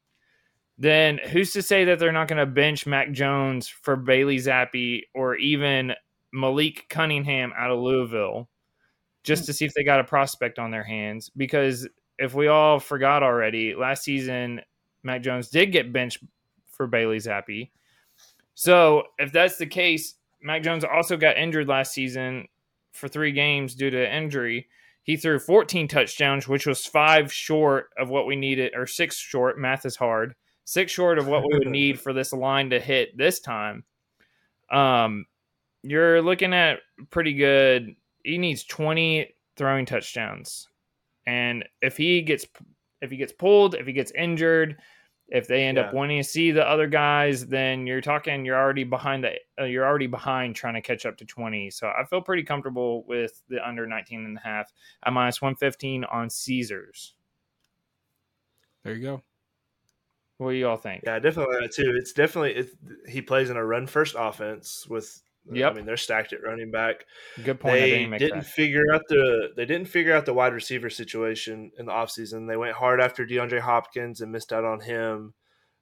then who's to say that they're not to bench Mac Jones for Bailey Zappe or even Malik Cunningham out of Louisville just to see if they got a prospect on their hands. Because if we all forgot already, last season Mac Jones did get benched for Bailey Zappe. So if that's the case, Mac Jones also got injured last season for three games due to injury. He threw 14 touchdowns, which was five short of what we needed, or six short. Math is hard. Six short of what we would need for this line to hit this time. Um, you're looking at pretty good. He needs 20 throwing touchdowns, and if he gets if he gets pulled, if he gets injured, if they end yeah. up wanting to see the other guys, then you're talking you're already behind the uh, you're already behind trying to catch up to 20. So I feel pretty comfortable with the under 19 and a half at minus 115 on Caesars. There you go. What do you all think? Yeah, definitely too. It's definitely it, he plays in a run first offense with yeah, I mean they're stacked at running back. Good point. They didn't, didn't figure out the they didn't figure out the wide receiver situation in the offseason. They went hard after DeAndre Hopkins and missed out on him.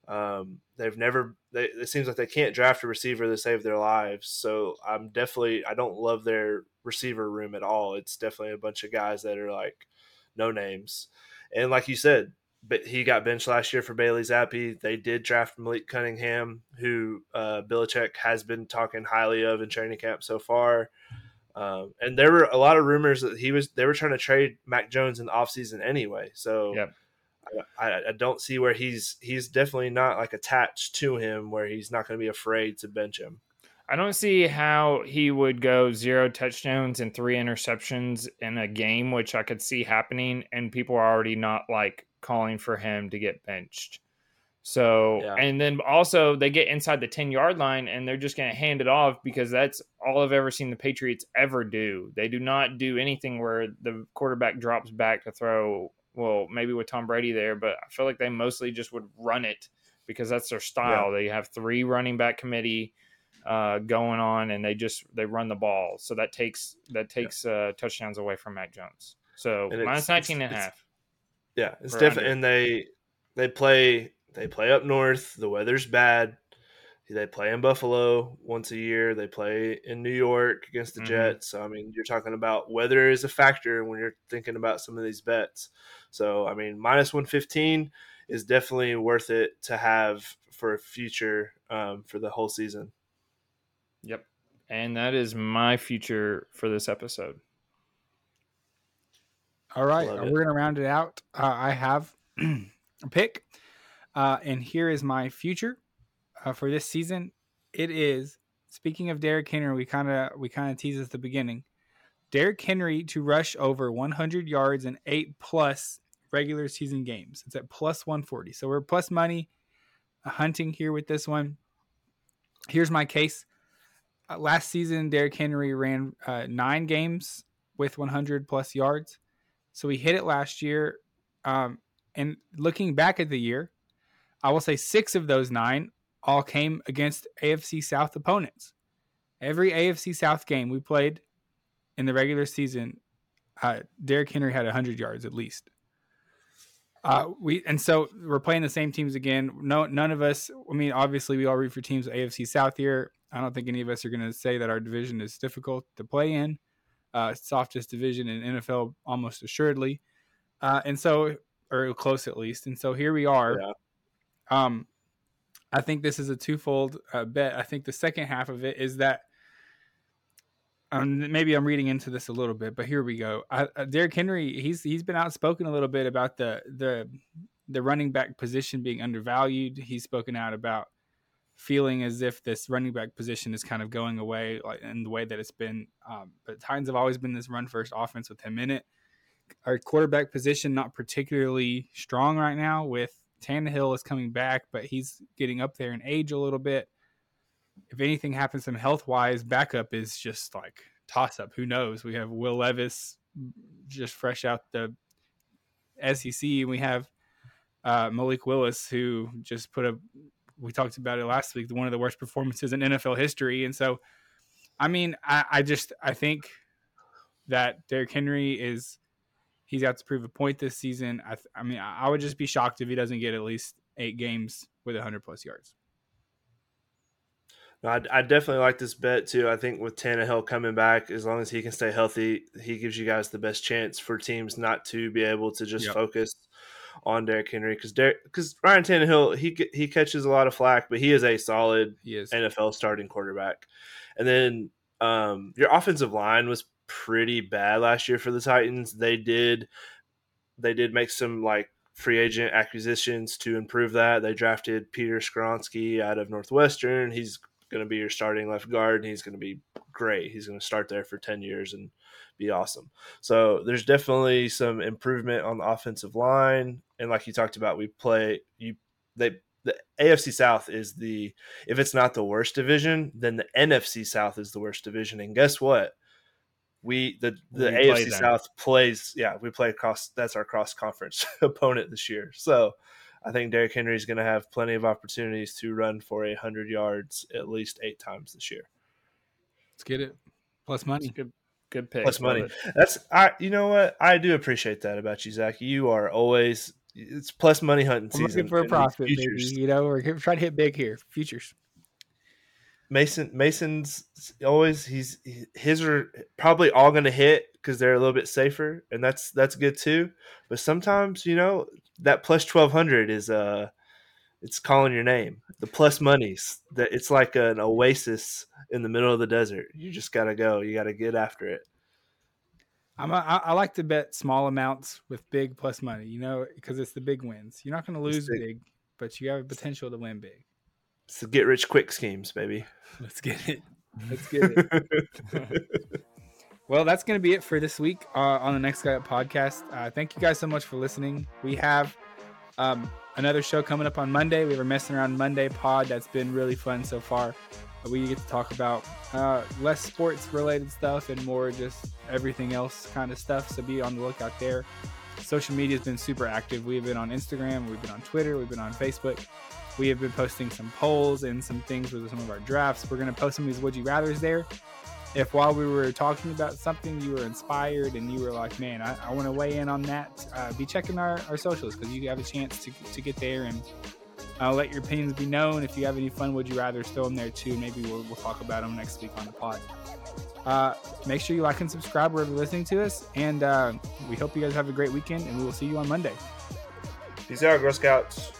Um, they've never. They, it seems like they can't draft a receiver to save their lives. So I'm definitely. I don't love their receiver room at all. It's definitely a bunch of guys that are like no names. And like you said, but he got benched last year for Bailey Zappe. They did draft Malik Cunningham, who uh, Belichick has been talking highly of in training camp so far. Um, and there were a lot of rumors that he was they were trying to trade Mac Jones in the offseason anyway. So yep. I, I, don't see where he's he's definitely not like attached to him where he's not going to be afraid to bench him. I don't see how he would go zero touchdowns and three interceptions in a game, which I could see happening, and people are already not like calling for him to get benched. So, yeah. and then also they get inside the 10 yard line and they're just going to hand it off because that's all I've ever seen the Patriots ever do. They do not do anything where the quarterback drops back to throw. Well, maybe with Tom Brady there, but I feel like they mostly just would run it because that's their style. Yeah. They have three running back committee uh, going on and they just they run the ball. So that takes that takes yeah. uh, touchdowns away from Mac Jones. So minus 19 and a half. Yeah, it's definitely and they they play they play up north. The weather's bad. They play in Buffalo once a year. They play in New York against the mm-hmm. Jets. So I mean, you're talking about weather is a factor when you're thinking about some of these bets. So I mean, minus one fifteen is definitely worth it to have for a future um, for the whole season. Yep, and that is my future for this episode. All right, Love we're gonna round it out. Uh, I have a pick, uh, and here is my future uh, for this season. It is speaking of Derrick Henry. We kind of we kind of teased at the beginning. Derrick Henry to rush over 100 yards in eight plus regular season games. It's at plus 140. So we're plus money uh, hunting here with this one. Here's my case. Uh, last season, Derrick Henry ran uh, nine games with 100 plus yards. So we hit it last year. Um, and looking back at the year, I will say six of those nine all came against AFC South opponents. Every AFC South game we played in the regular season, uh, Derrick Henry had 100 yards at least. Uh, we and so we're playing the same teams again. No, none of us. I mean, obviously, we all root for teams AFC South here. I don't think any of us are going to say that our division is difficult to play in uh, softest division in NFL almost assuredly, uh, and so or close at least. And so here we are. Yeah. Um, I think this is a twofold uh, bet. I think the second half of it is that. Um, maybe I'm reading into this a little bit, but here we go. Uh, Derrick Henry, he's he's been outspoken a little bit about the the the running back position being undervalued. He's spoken out about feeling as if this running back position is kind of going away, like in the way that it's been. Um, but Titans have always been this run first offense with him in it. Our quarterback position not particularly strong right now. With Tannehill is coming back, but he's getting up there in age a little bit. If anything happens to him health wise, backup is just like toss up. Who knows? We have Will Levis just fresh out the SEC, we have uh, Malik Willis who just put a we talked about it last week, one of the worst performances in NFL history. And so, I mean, I, I just I think that Derrick Henry is he's got to prove a point this season. I, I mean, I would just be shocked if he doesn't get at least eight games with 100 plus yards. No, I, I definitely like this bet too. I think with Tannehill coming back, as long as he can stay healthy, he gives you guys the best chance for teams not to be able to just Yep. focus on Derrick Henry because Derrick because Ryan Tannehill he he catches a lot of flack, but he is a solid He is. NFL starting quarterback. And then um, your offensive line was pretty bad last year for the Titans. They did they did make some like free agent acquisitions to improve that. They drafted Peter Skoronski out of Northwestern. He's going to be your starting left guard, and he's going to be great. He's going to start there for ten years and be awesome. So there's definitely some improvement on the offensive line, and like you talked about, we play you they the AFC South is the if it's not the worst division, then the NFC South is the worst division. And guess what? We the the We AFC them. South plays yeah, we play cross that's our cross conference opponent this year. So I think Derrick Henry is going to have plenty of opportunities to run for a hundred yards at least eight times this year. Let's get it. Plus money. Good, good pick. Plus money. That's I. You know what? I do appreciate that about you, Zach. You are always it's plus money hunting I'm season. looking for a profit, maybe. You know, we're trying to hit big here. Futures. Mason Mason's always he's his are probably all going to hit because they're a little bit safer, and that's that's good too. But sometimes you know that plus twelve hundred is uh it's calling your name. The plus monies that it's like an oasis in the middle of the desert. You just got to go. You got to get after it. I'm a, I, I like to bet small amounts with big plus money. You know, because it's the big wins. You're not going to lose big. big, but you have a potential to win big. It's the get rich quick schemes, baby. Let's get it. Let's get it. Well, that's going to be it for this week uh, on the Next Guy Up podcast. Uh, thank you guys so much for listening. We have um, another show coming up on Monday. We have a Messing Around Monday pod that's been really fun so far. We get to talk about uh, less sports related stuff and more just everything else kind of stuff. So be on the lookout there. Social media has been super active. We've been on Instagram, we've been on Twitter, we've been on Facebook. We have been posting some polls and some things with some of our drafts. We're going to post some of these Would You Rathers there if while we were talking about something you were inspired and you were like man i, I want to weigh in on that uh, be checking our, our socials because you have a chance to, to get there and uh, let your opinions be known. If you have any fun would you rather throw them there too? Maybe we'll, we'll talk about them next week on the pod. Uh, make sure you like and subscribe wherever you're listening to us and uh, we hope you guys have a great weekend and we will see you on monday. Peace out, Girl Scouts.